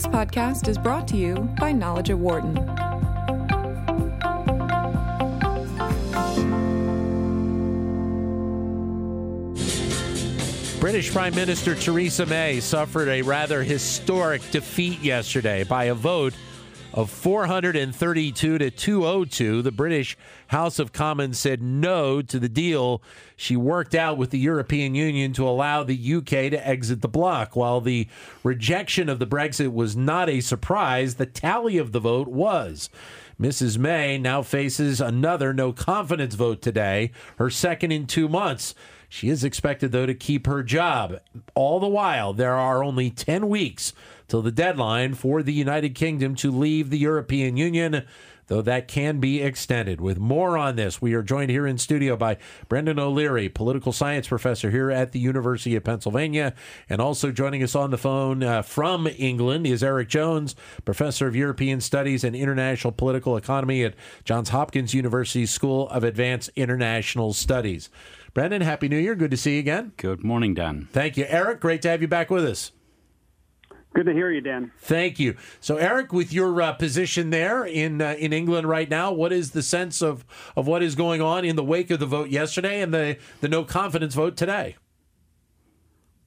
This podcast is brought to you by Knowledge at Wharton. British Prime Minister Theresa May suffered a rather historic defeat yesterday by a vote of 432 to 202. The British House of Commons said no to the deal she worked out with the European Union to allow the UK to exit the bloc. While the rejection of the Brexit was not a surprise, the tally of the vote was. Mrs. May now faces another no confidence vote today, her second in two months. She is expected, though, to keep her job. All the while, there are only 10 weeks till the deadline for the United Kingdom to leave the European Union, though that can be extended. With more on this, we are joined here in studio by Brendan O'Leary, political science professor here at the University of Pennsylvania. And also joining us on the phone uh, from England is Eric Jones, professor of European Studies and International Political Economy at Johns Hopkins University School of Advanced International Studies. Brendan, Happy New Year. Good to see you again. Good morning, Dan. Thank you. Eric, great to have you back with us. Good to hear you, Dan. Thank you. So, Eric, with your uh, position there in uh, in England right now, what is the sense of, of what is going on in the wake of the vote yesterday and the, the no confidence vote today?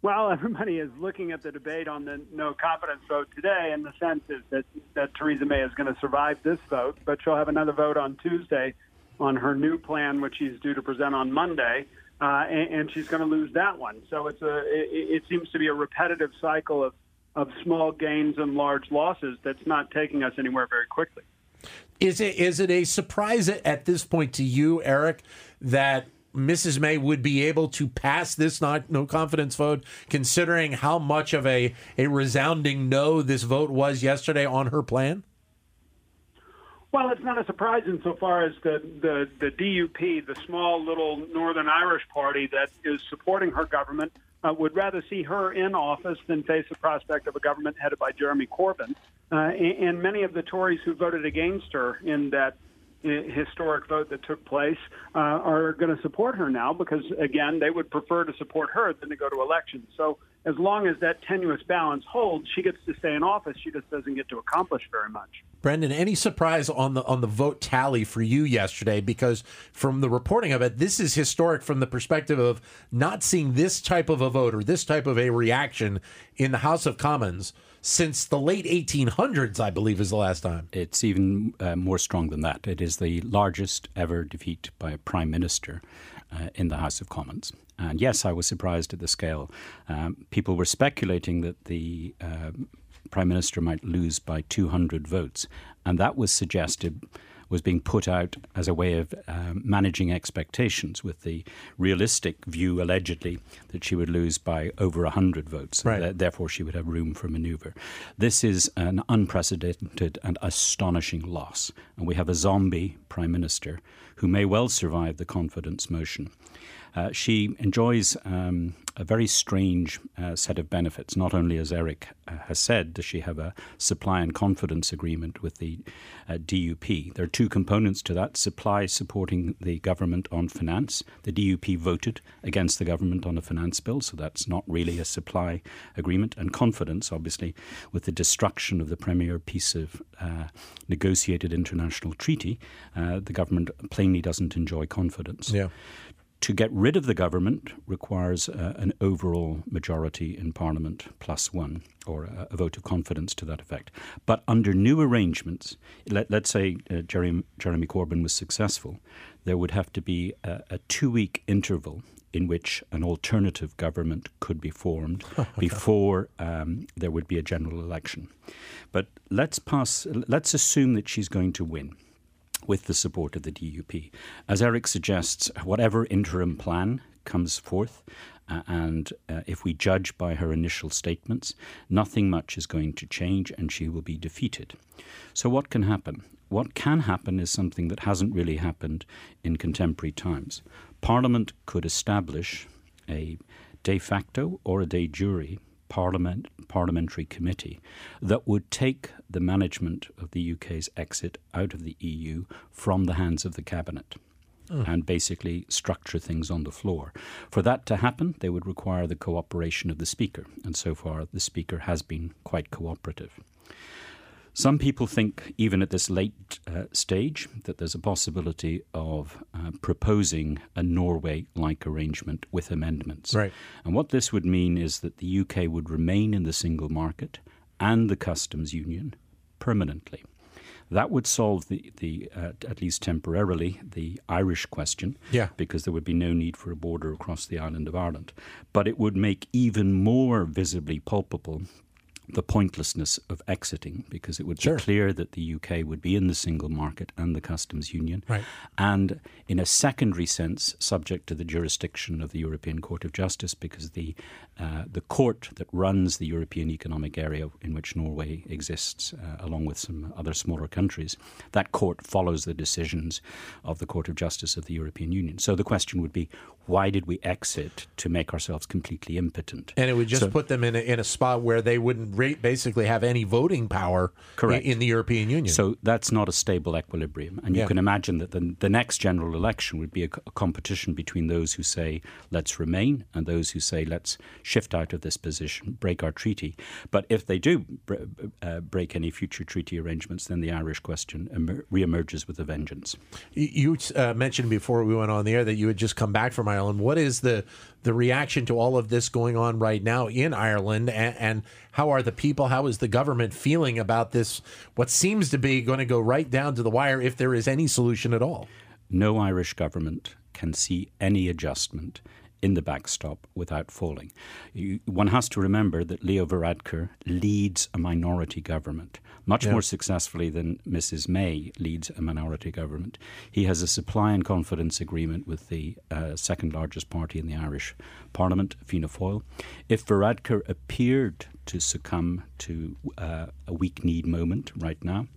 Well, everybody is looking at the debate on the no confidence vote today, and the sense is that, that Theresa May is going to survive this vote, but she'll have another vote on Tuesday on her new plan, which she's due to present on Monday, uh, and, and, she's going to lose that one. So it's a it, it seems to be a repetitive cycle of of small gains and large losses that's not taking us anywhere very quickly. Is it is it a surprise at this point to you, Eric, that Mrs. May would be able to pass this not no confidence vote, considering how much of a a resounding no this vote was yesterday on her plan? Well, it's not a surprise insofar as the, the, the DUP, the small little Northern Irish party that is supporting her government, uh, would rather see her in office than face the prospect of a government headed by Jeremy Corbyn. Uh, and, and many of the Tories who voted against her in that uh, historic vote that took place uh, are going to support her now because, again, they would prefer to support her than to go to elections. So as long as that tenuous balance holds, she gets to stay in office. She just doesn't get to accomplish very much. Brendan, any surprise on the on the vote tally for you yesterday? Because from the reporting of it, this is historic from the perspective of not seeing this type of a vote or this type of a reaction in the House of Commons since the late 1800s, I believe, is the last time. It's even uh, more strong than that. It is the largest ever defeat by a prime minister uh, in the House of Commons. And yes, I was surprised at the scale. Um, people were speculating that the uh, prime minister might lose by 200 votes, and that was suggested was being put out as a way of um, managing expectations, with the realistic view, allegedly, that she would lose by over 100 votes. Right. Th- therefore, she would have room for maneuver. This is an unprecedented and astonishing loss. And we have a zombie prime minister who may well survive the confidence motion. Uh, she enjoys um, a very strange uh, set of benefits. Not only, as Eric uh, has said, does she have a supply and confidence agreement with the uh, DUP. There are two components to that supply supporting the government on finance. The DUP voted against the government on a finance bill, so that's not really a supply agreement. And confidence, obviously, with the destruction of the premier piece of uh, negotiated international treaty, the government plainly doesn't enjoy confidence. Yeah to get rid of the government requires uh, an overall majority in Parliament plus one, or a, a, vote of confidence to that effect. But under new arrangements, let, us say uh, Jeremy, Jeremy, Corbyn was successful, there would have to be a, a two week interval in which an alternative government could be formed before um, there would be a general election. But let's pass. Let's assume that she's going to win with the support of the DUP. As Eric suggests, whatever interim plan comes forth, uh, and uh, if we judge by her initial statements, nothing much is going to change and she will be defeated. So, what can happen? What can happen is something that hasn't really happened in contemporary times. Parliament could establish a de facto or a de jure parliament, parliamentary committee that would take the management of the UK's exit out of the EU from the hands of the cabinet. Mm. And basically structure things on the floor. For that to happen, they would require the cooperation of the Speaker, and so far the Speaker has been quite cooperative. Some people think, even at this late uh, stage, that there's a possibility of uh, proposing a Norway like arrangement with amendments. Right. And what this would mean is that the UK would remain in the single market and the customs union permanently. That would solve the, the uh, at least temporarily, the Irish question, Yeah. because there would be no need for a border across the island of Ireland. But it would make even more visibly palpable the pointlessness of exiting because it would Sure. be clear that the UK would be in the single market and the customs union. Right. And in a secondary sense, subject to the jurisdiction of the European Court of Justice, because the, uh, the court that runs the European Economic Area in which Norway exists, uh, along with some other smaller countries, that court follows the decisions of the Court of Justice of the European Union. So the question would be why did we exit to make ourselves completely impotent? And it would just So- put them in a, in a spot where they wouldn't basically have any voting power Correct. In, the European Union. So that's not a stable equilibrium. And you Yeah. can imagine that the, the next general election would be a, a competition between those who say, let's remain, and those who say, let's shift out of this position, break our treaty. But if they do br- uh, break any future treaty arrangements, then the Irish question emer- reemerges with a vengeance. You uh, mentioned before we went on the air that you had just come back from Ireland. What is the the reaction to all of this going on right now in Ireland, and, and how are the people? How is the government feeling about this? What seems to be going to go right down to the wire, if there is any solution at all. no Irish government can see any adjustment in the backstop without falling. You, one has to remember that Leo Varadkar leads a minority government much more successfully than Mrs. May leads a minority government. He has a supply and confidence agreement with the uh, second largest party in the Irish Parliament, Fianna Fáil. If Varadkar appeared to succumb to uh, a weak need moment right now,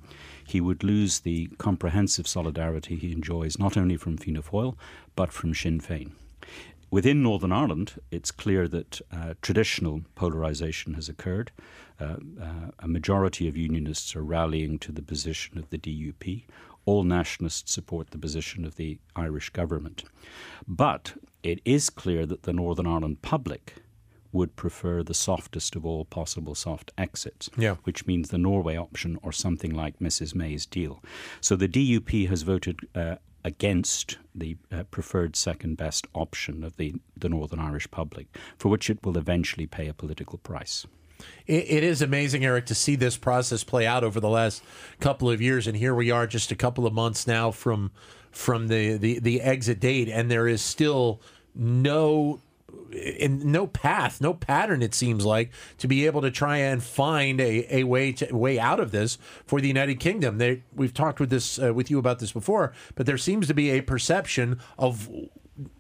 he would lose the comprehensive solidarity he enjoys not only from Fianna Fáil but from Sinn Féin. Within Northern Ireland, it's clear that uh, traditional polarisation has occurred. Uh, uh, a majority of unionists are rallying to the position of the DUP. All nationalists support the position of the Irish government. But it is clear that the Northern Ireland public would prefer the softest of all possible soft exits, Yeah. which means the Norway option or something like Mrs. May's deal. So the DUP has voted uh, against the uh, preferred second best option of the, the Northern Irish public, for which it will eventually pay a political price. It, it is amazing, Eric, to see this process play out over the last couple of years, and here we are, just a couple of months now from from the the, the exit date, and there is still no and no path, no pattern. It seems like to be able to try and find a, a way to way out of this for the United Kingdom. They, we've talked with this uh, with you about this before, but there seems to be a perception of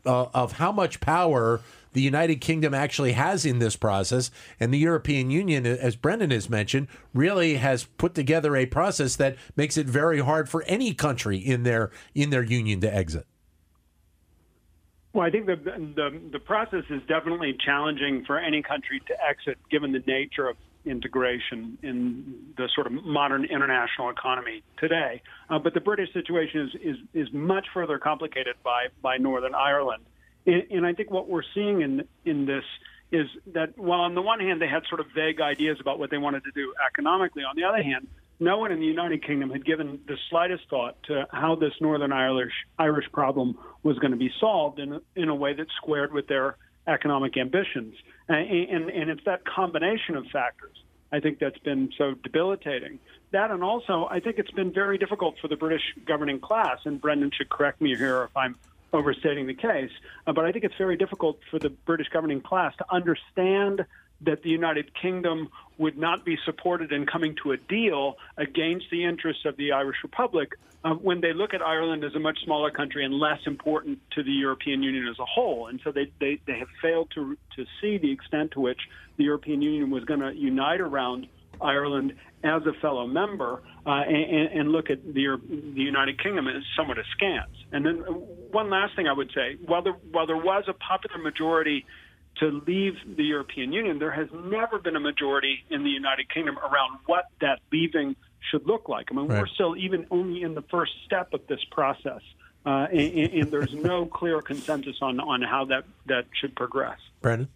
uh, of how much power the United Kingdom actually has in this process, and the European Union, as Brendan has mentioned, really has put together a process that makes it very hard for any country in their in their union to exit. Well, I think the, the the process is definitely challenging for any country to exit, given the nature of integration in the sort of modern international economy today. Uh, but the British situation is, is is much further complicated by by Northern Ireland, and, and I think what we're seeing in in this is that while on the one hand they had sort of vague ideas about what they wanted to do economically, on the other hand, no one in the United Kingdom had given the slightest thought to how this Northern Irish Irish problem was going to be solved in a, in a way that squared with their economic ambitions. And, and, and it's that combination of factors, I think, that's been so debilitating. That and also, I think it's been very difficult for the British governing class, and Brendan should correct me here if I'm overstating the case, uh, but I think it's very difficult for the British governing class to understand that the United Kingdom would not be supported in coming to a deal against the interests of the Irish Republic uh, when they look at Ireland as a much smaller country and less important to the European Union as a whole. And so they, they, they have failed to, to see the extent to which the European Union was going to unite around Ireland as a fellow member uh, and, and look at the, the United Kingdom as somewhat askance. And then one last thing I would say, while there, while there was a popular majority to leave the European Union, there has never been a majority in the United Kingdom around what that leaving should look like. I mean, Right. we're still even only in the first step of this process. Uh, and, and, there's no clear consensus on, on how that, that should progress. Brendan?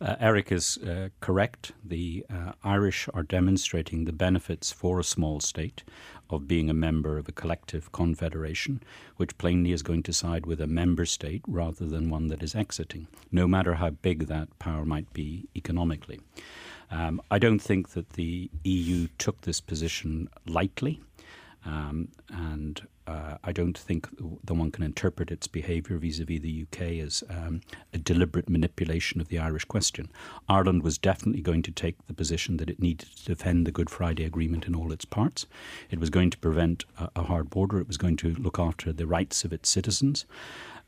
Uh, Eric is uh, correct. The uh, Irish are demonstrating the benefits for a small state of being a member of a collective confederation, which plainly is going to side with a member state rather than one that is exiting, no matter how big that power might be economically. Um, I don't think that the EU took this position lightly. Um, and uh, I don't think that one can interpret its behaviour vis-à-vis the UK as um, a deliberate manipulation of the Irish question. Ireland was definitely going to take the position that it needed to defend the Good Friday Agreement in all its parts. It was going to prevent a, a hard border. It was going to look after the rights of its citizens.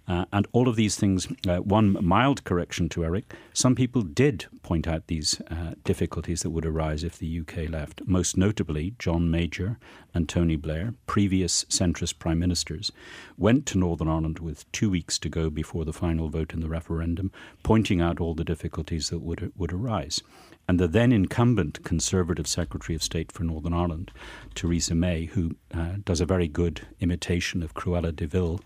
Uh, and all of these things, uh, one mild correction to Eric, some people did point out these uh, difficulties that would arise if the UK left. Most notably, John Major and Tony Blair, previous centrist prime ministers, went to Northern Ireland with two weeks to go before the final vote in the referendum, pointing out all the difficulties that would, would arise. And the then incumbent Conservative Secretary of State for Northern Ireland, Theresa May, who uh, does a very good imitation of Cruella de Vil,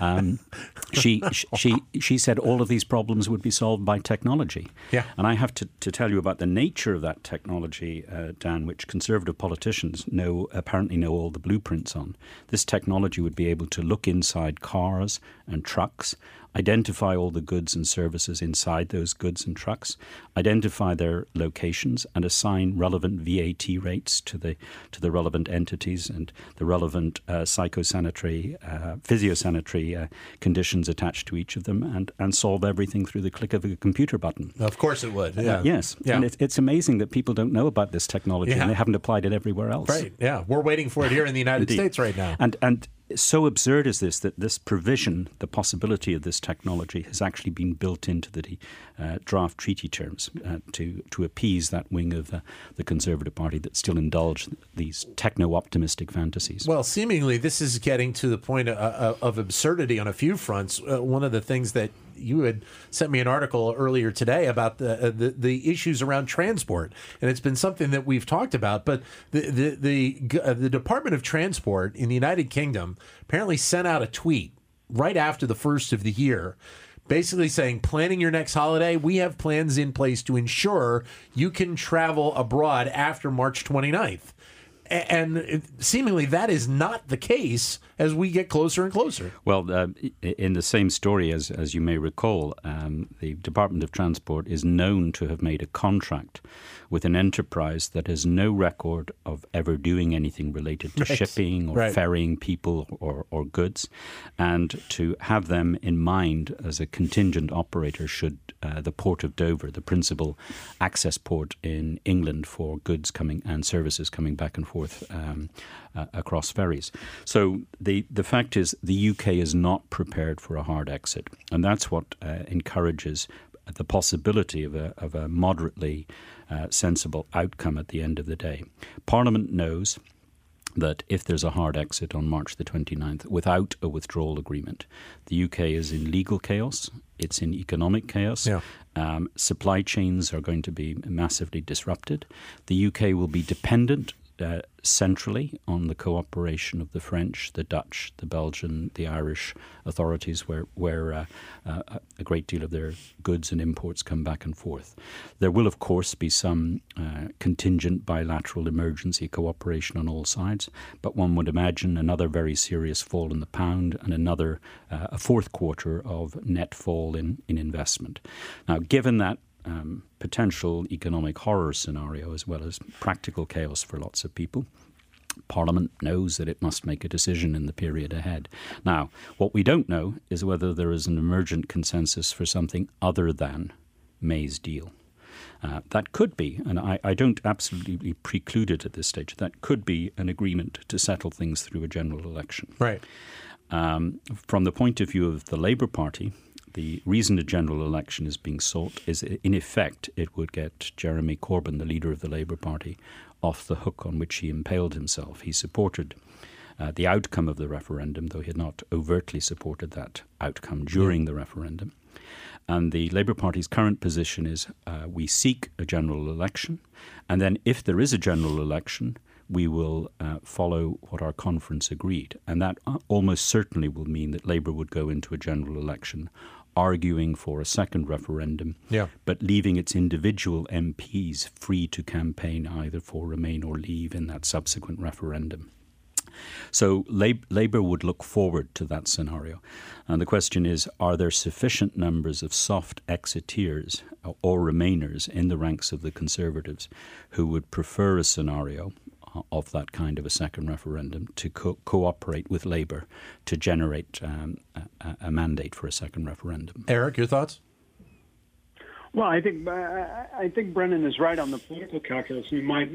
um, she, she, she said all of these problems would be solved by technology. Yeah. And I have to, to tell you about the nature of that technology, uh, Dan, which Conservative politicians know apparently know all the blueprints on. This technology would be able to look inside cars and trucks identify all the goods and services inside those goods and trucks, identify their locations, and assign relevant VAT rates to the to the relevant entities and the relevant uh, psychosanitary, uh, physiosanitary uh, conditions attached to each of them, and and solve everything through the click of a computer button. Of course, it would. Yeah. yes, yeah. and it, it's amazing that people don't know about this technology yeah. and they haven't applied it everywhere else. Right. Yeah, we're waiting for it here in the United States right now. And and so absurd is this that this provision, the possibility of this technology, has actually been built into the uh, draft treaty terms uh, to to appease that wing of the, the Conservative Party that still indulge these techno optimistic fantasies. Well, seemingly this is getting to the point of, uh, of absurdity on a few fronts. Uh, one of the things that you had sent me an article earlier today about the, uh, the, the issues around transport, and it's been something that we've talked about. But the the the, uh, the Department of Transport in the United Kingdom apparently sent out a tweet right after the first of the year basically saying planning your next holiday we have plans in place to ensure you can travel abroad after march 29th and seemingly that is not the case as we get closer and closer. Well, uh, in the same story, as as you may recall, um, the Department of Transport is known to have made a contract with an enterprise that has no record of ever doing anything related to right. shipping or right. ferrying people or, or goods, and to have them in mind as a contingent operator should uh, the port of Dover, the principal access port in England for goods coming and services coming back and forth um, uh, across ferries. So the the fact is the UK is not prepared for a hard exit, and that's what uh, encourages the possibility of a, of a moderately uh, sensible outcome at the end of the day. Parliament knows that if there's a hard exit on March the 29th without a withdrawal agreement, the UK is in legal chaos, it's in economic chaos. Yeah. Um, supply chains are going to be massively disrupted. The UK will be dependent uh, centrally on the cooperation of the French, the Dutch, the Belgian, the Irish authorities, where where uh, uh, a great deal of their goods and imports come back and forth. There will, of course, be some uh, contingent bilateral emergency cooperation on all sides, but one would imagine another very serious fall in the pound and another uh, a fourth quarter of net fall in in investment. Now, given that um, potential economic horror scenario as well as practical chaos for lots of people. Parliament knows that it must make a decision in the period ahead. Now, what we don't know is whether there is an emergent consensus for something other than May's deal. Uh, that could be, and I, I, don't absolutely preclude it at this stage, that could be an agreement to settle things through a general election. Right. Um, from the point of view of the Labour Party, the reason a general election is being sought is, in effect, it would get Jeremy Corbyn, the leader of the Labour Party, off the hook on which he impaled himself. He supported uh, the outcome of the referendum, though he had not overtly supported that outcome during the referendum. And the Labour Party's current position is uh, we seek a general election, and then if there is a general election, we will uh, follow what our conference agreed. And that uh, almost certainly will mean that Labour would go into a general election arguing for a second referendum, yeah. but leaving its individual MPs free to campaign either for Remain or Leave in that subsequent referendum. So Labour would look forward to that scenario. And the question is are there sufficient numbers of soft exiteers or remainers in the ranks of the Conservatives who would prefer a scenario of that kind of a second referendum to co- cooperate with Labour to generate um, a, a, mandate for a second referendum? Eric, your thoughts? Well, I think I think Brendan is right on the political calculus. My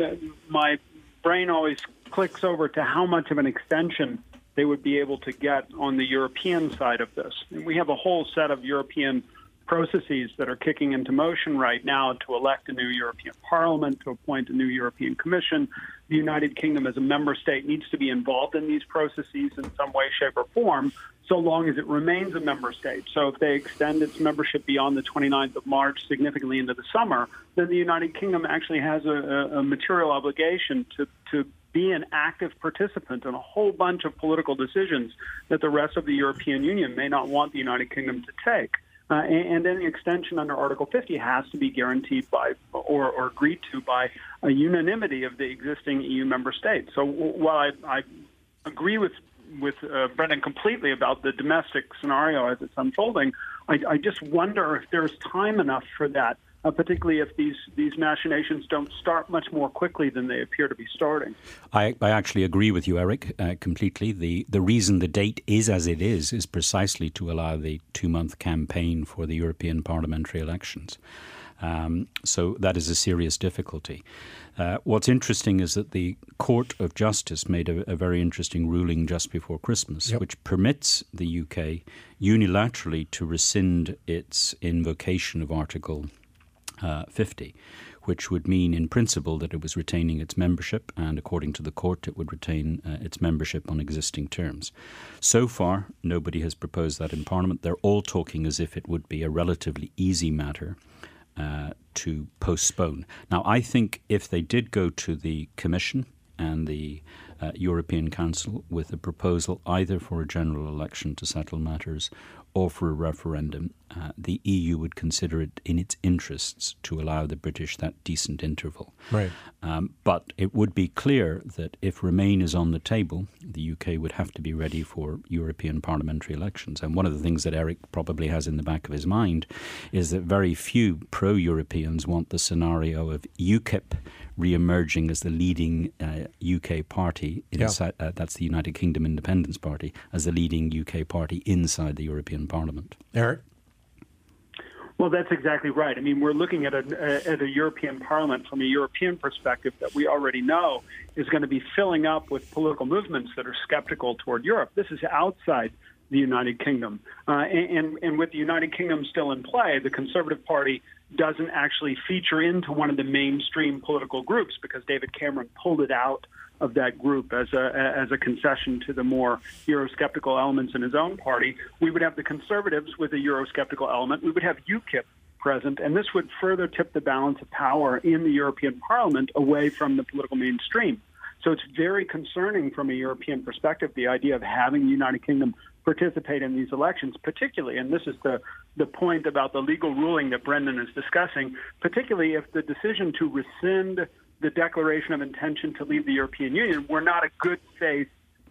my brain always clicks over to how much of an extension they would be able to get on the European side of this. And we have a whole set of European processes that are kicking into motion right now to elect a new European Parliament, to appoint a new European Commission. The United Kingdom, as a member state, needs to be involved in these processes in some way, shape, or form, so long as it remains a member state. So if they extend its membership beyond the 29th of March significantly into the summer, then the United Kingdom actually has a, a material obligation to, to be an active participant in a whole bunch of political decisions that the rest of the European Union may not want the United Kingdom to take. Uh, and, and any extension under Article 50 has to be guaranteed by or, or agreed to by a unanimity of the existing EU member states. So while I, I agree with with uh, Brendan completely about the domestic scenario as it's unfolding, I, I just wonder if there's time enough for that uh, particularly if these, these machinations don't start much more quickly than they appear to be starting. I, I actually agree with you, Eric, uh, completely. The, the reason the date is as it is is precisely to allow the two month campaign for the European parliamentary elections. Um, so that is a serious difficulty. Uh, what's interesting is that the Court of Justice made a, a very interesting ruling just before Christmas, yep. which permits the UK unilaterally to rescind its invocation of Article uh, 50, which would mean, in principle, that it was retaining its membership, and according to the court, it would retain uh, its membership on existing terms. So far, nobody has proposed that in Parliament. They're all talking as if it would be a relatively easy matter. Uh, to postpone. Now, I think if they did go to the Commission and the uh, European Council with a proposal either for a general election to settle matters or for a referendum, uh, the EU would consider it in its interests to allow the British that decent interval. Right. Um, but it would be clear that if Remain is on the table, the UK would have to be ready for European parliamentary elections. And one of the things that Eric probably has in the back of his mind is that very few pro Europeans want the scenario of UKIP re-emerging as the leading uh, UK party. Inside, yeah. uh, that's the United Kingdom Independence Party as the leading UK party inside the European Parliament. Eric. Well, that's exactly right. I mean, we're looking at a, at a European Parliament from a European perspective that we already know is going to be filling up with political movements that are skeptical toward Europe. This is outside the United Kingdom. Uh, and, and with the United Kingdom still in play, the Conservative Party doesn't actually feature into one of the mainstream political groups because David Cameron pulled it out of that group as a as a concession to the more Eurosceptical elements in his own party. We would have the Conservatives with a Eurosceptical element. We would have UKIP present, and this would further tip the balance of power in the European Parliament away from the political mainstream. So it's very concerning from a European perspective, the idea of having the United Kingdom participate in these elections, particularly, and this is the, the point about the legal ruling that Brendan is discussing, particularly if the decision to rescind the declaration of intention to leave the European Union were not a good faith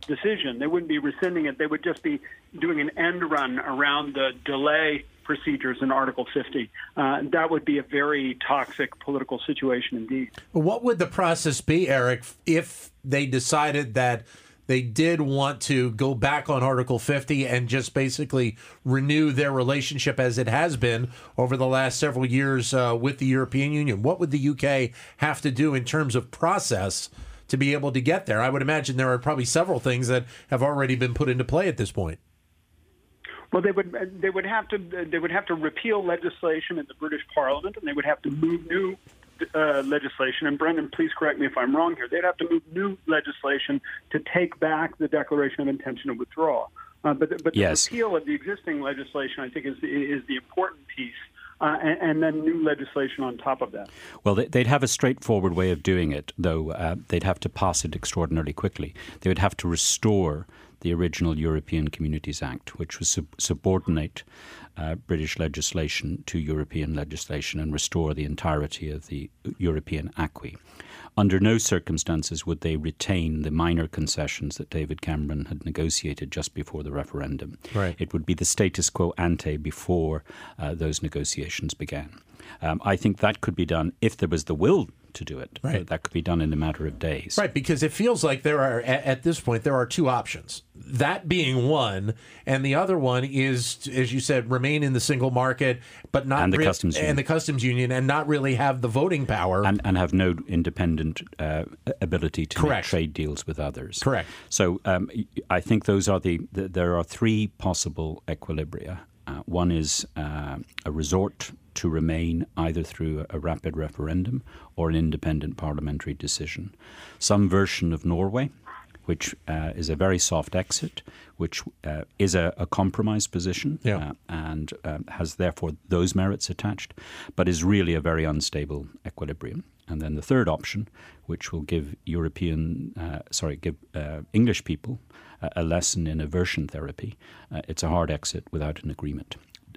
decision. They wouldn't be rescinding it. They would just be doing an end run around the delay procedures in Article 50. Uh, that would be a very toxic political situation indeed. What would the process be, Eric, if they decided that they did want to go back on Article 50 and just basically renew their relationship as it has been over the last several years uh, with the European Union. What would the UK have to do in terms of process to be able to get there? I would imagine there are probably several things that have already been put into play at this point. Well, they would they would have to they would have to repeal legislation in the British Parliament, and they would have to move new uh, legislation, and Brendan, please correct me if I'm wrong here, they'd have to move new legislation to take back the Declaration of Intention to Withdraw. Uh, but but the yes. repeal of the existing legislation, I think, is is the important piece. uh, and, and, then new legislation on top of that. Well, they'd have a straightforward way of doing it, though uh, they'd have to pass it extraordinarily quickly. They would have to restore the original European Communities Act, which was sub- subordinate uh, British legislation to European legislation and restore the entirety of the European acquis. Under no circumstances would they retain the minor concessions that David Cameron had negotiated just before the referendum. Right. It would be the status quo ante before uh, those negotiations began. Um, I think that could be done if there was the will to do it. Right. That could be done in a matter of days. Right, because it feels like there are at this point there are two options. That being one, and the other one is, as you said, remain in the single market, but not and the re- customs union. and the customs union, and not really have the voting power. And, and have no independent uh, ability to Correct. make trade deals with others. Correct. So um, I think those are the, the there are three possible equilibria. Uh, one is uh, a resort to remain either through a rapid referendum or an independent parliamentary decision. Some version of Norway, which uh, is a very soft exit, which uh, is a, a compromise position Yeah. uh, and um, has therefore those merits attached, but is really a very unstable equilibrium. And then the third option, which will give European, uh, sorry, give uh, English people a lesson in aversion therapy. Uh, it's a hard exit without an agreement.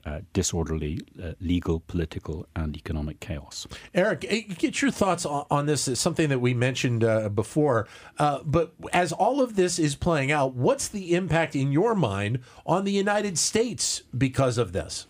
Uh, disorderly uh, legal, political, and economic chaos. Eric, eh, get your thoughts on, on this. It's something that we mentioned uh, before. Uh, but as all of this is playing out, what's the impact in your mind on the United States because of this?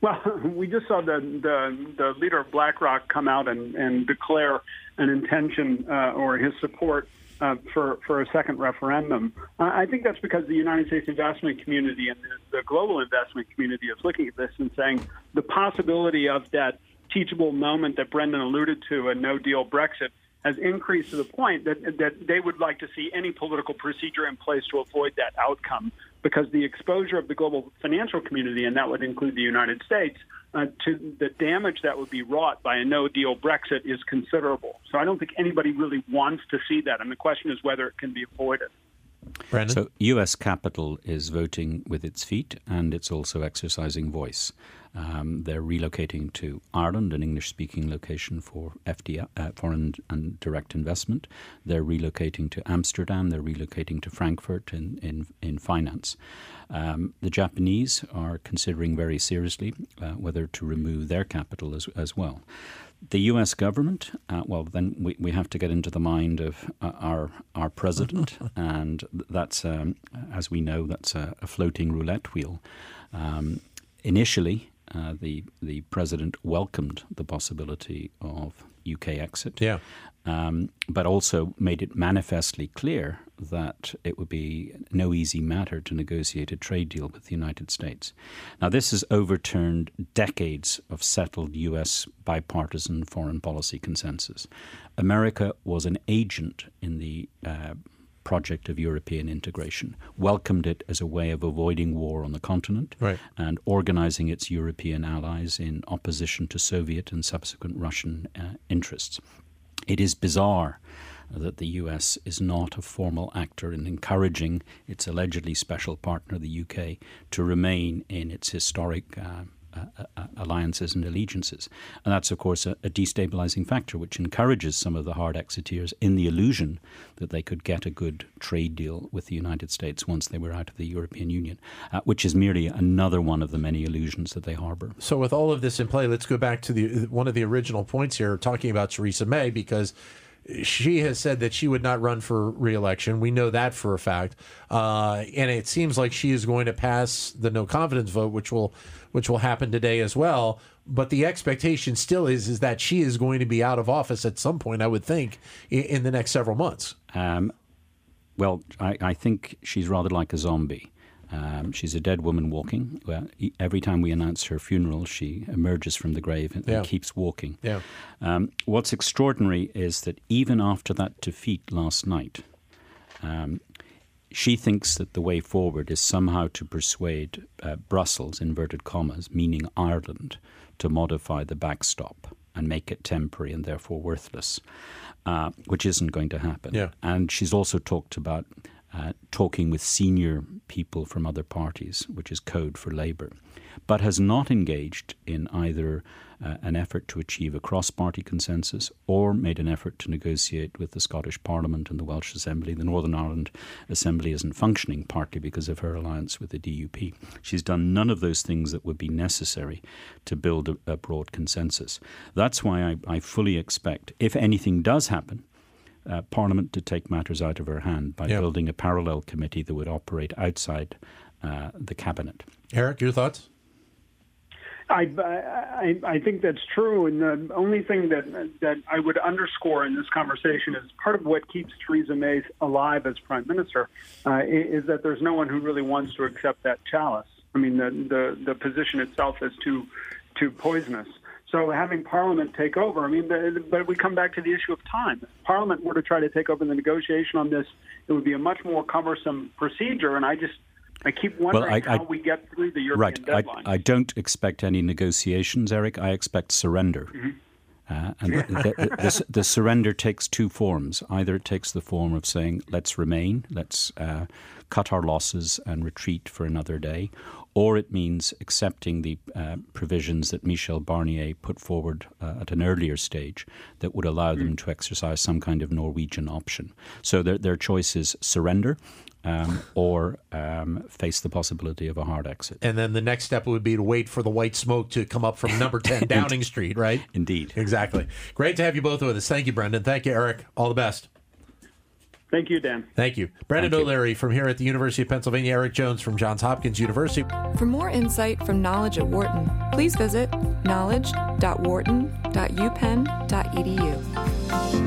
Well, we just saw the the, the leader of BlackRock come out and, and declare an intention uh, or his support uh, for for a second referendum. Uh, I think that's because the United States investment community and the, the global investment community is looking at this and saying the possibility of that teachable moment that Brendan alluded to, a no deal Brexit, has increased to the point that that they would like to see any political procedure in place to avoid that outcome because the exposure of the global financial community, and that would include the United States, uh, to the damage that would be wrought by a no deal Brexit is considerable. So I don't think anybody really wants to see that. And the question is whether it can be avoided. Brendan? So, US capital is voting with its feet and it's also exercising voice. Um, they're relocating to Ireland, an English speaking location for FDI, uh, foreign and direct investment. They're relocating to Amsterdam. They're relocating to Frankfurt in, in, in finance. Um, the Japanese are considering very seriously uh, whether to remove their capital as, as well. The U.S. government, uh, well, then we, we have to get into the mind of uh, our our president, and that's, um, as we know, that's a, a floating roulette wheel. Um, initially, uh, the the president welcomed the possibility of UK exit, Yeah. um, but also made it manifestly clear that it would be no easy matter to negotiate a trade deal with the United States. Now, this has overturned decades of settled U.S. bipartisan foreign policy consensus. America was an agent in the uh, project of European integration, welcomed it as a way of avoiding war on the continent, Right. and organizing its European allies in opposition to Soviet and subsequent Russian uh, interests. It is bizarre that the US is not a formal actor in encouraging its allegedly special partner, the UK, to remain in its historic uh, alliances and allegiances. And that's, of course, a, a, destabilizing factor, which encourages some of the hard exiteers in the illusion that they could get a good trade deal with the United States once they were out of the European Union, uh, which is merely another one of the many illusions that they harbor. So, with all of this in play, let's go back to the one of the original points here, talking about Theresa May, because she has said that she would not run for reelection. We know that for a fact, uh, and it seems like she is going to pass the no confidence vote, which will which will happen today as well. But the expectation still is is that she is going to be out of office at some point. I would think in, in the next several months. Um, well, I, I, think she's rather like a zombie. Um, she's a dead woman walking. Well, every time we announce her funeral, she emerges from the grave and, yeah. and keeps walking. Yeah. Um, what's extraordinary is that even after that defeat last night, um, she thinks that the way forward is somehow to persuade uh, Brussels, inverted commas, meaning Ireland, to modify the backstop and make it temporary and therefore worthless, uh, which isn't going to happen. Yeah. And she's also talked about uh, talking with senior people from other parties, which is code for Labour, but has not engaged in either uh, an effort to achieve a cross party consensus or made an effort to negotiate with the Scottish Parliament and the Welsh Assembly. The Northern Ireland Assembly isn't functioning partly because of her alliance with the DUP. She's done none of those things that would be necessary to build a, a broad consensus. That's why I, I fully expect, if anything does happen, uh, Parliament to take matters out of her hand by yep. building a parallel committee that would operate outside uh, the cabinet. Eric, your thoughts? I, I I think that's true, and the only thing that that I would underscore in this conversation is part of what keeps Theresa May alive as prime minister uh, is that there's no one who really wants to accept that chalice. I mean, the the, the position itself is too too poisonous. So having Parliament take over, I mean, but we come back to the issue of time. If Parliament were to try to take over the negotiation on this, it would be a much more cumbersome procedure, and I just I keep wondering well, I, how I, we get through the European right. deadline. I, I don't expect any negotiations, Eric. I expect surrender. Mm-hmm. Uh, and the, the, the, the, surrender takes two forms. Either it takes the form of saying, let's remain, let's uh, cut our losses and retreat for another day, or it means accepting the uh, provisions that Michel Barnier put forward uh, at an earlier stage that would allow mm. them to exercise some kind of Norwegian option. So their, their choice is surrender um, or um, face the possibility of a hard exit. And then the next step would be to wait for the white smoke to come up from number 10 Downing Street, right? Indeed. Exactly. Great to have you both with us. Thank you, Brendan. Thank you, Eric. All the best. Thank you, Dan. Thank you. Brendan Thank O'Leary you. from here at the University of Pennsylvania, Eric Jones from Johns Hopkins University. For more insight from Knowledge at Wharton, please visit knowledge.wharton.upenn.edu.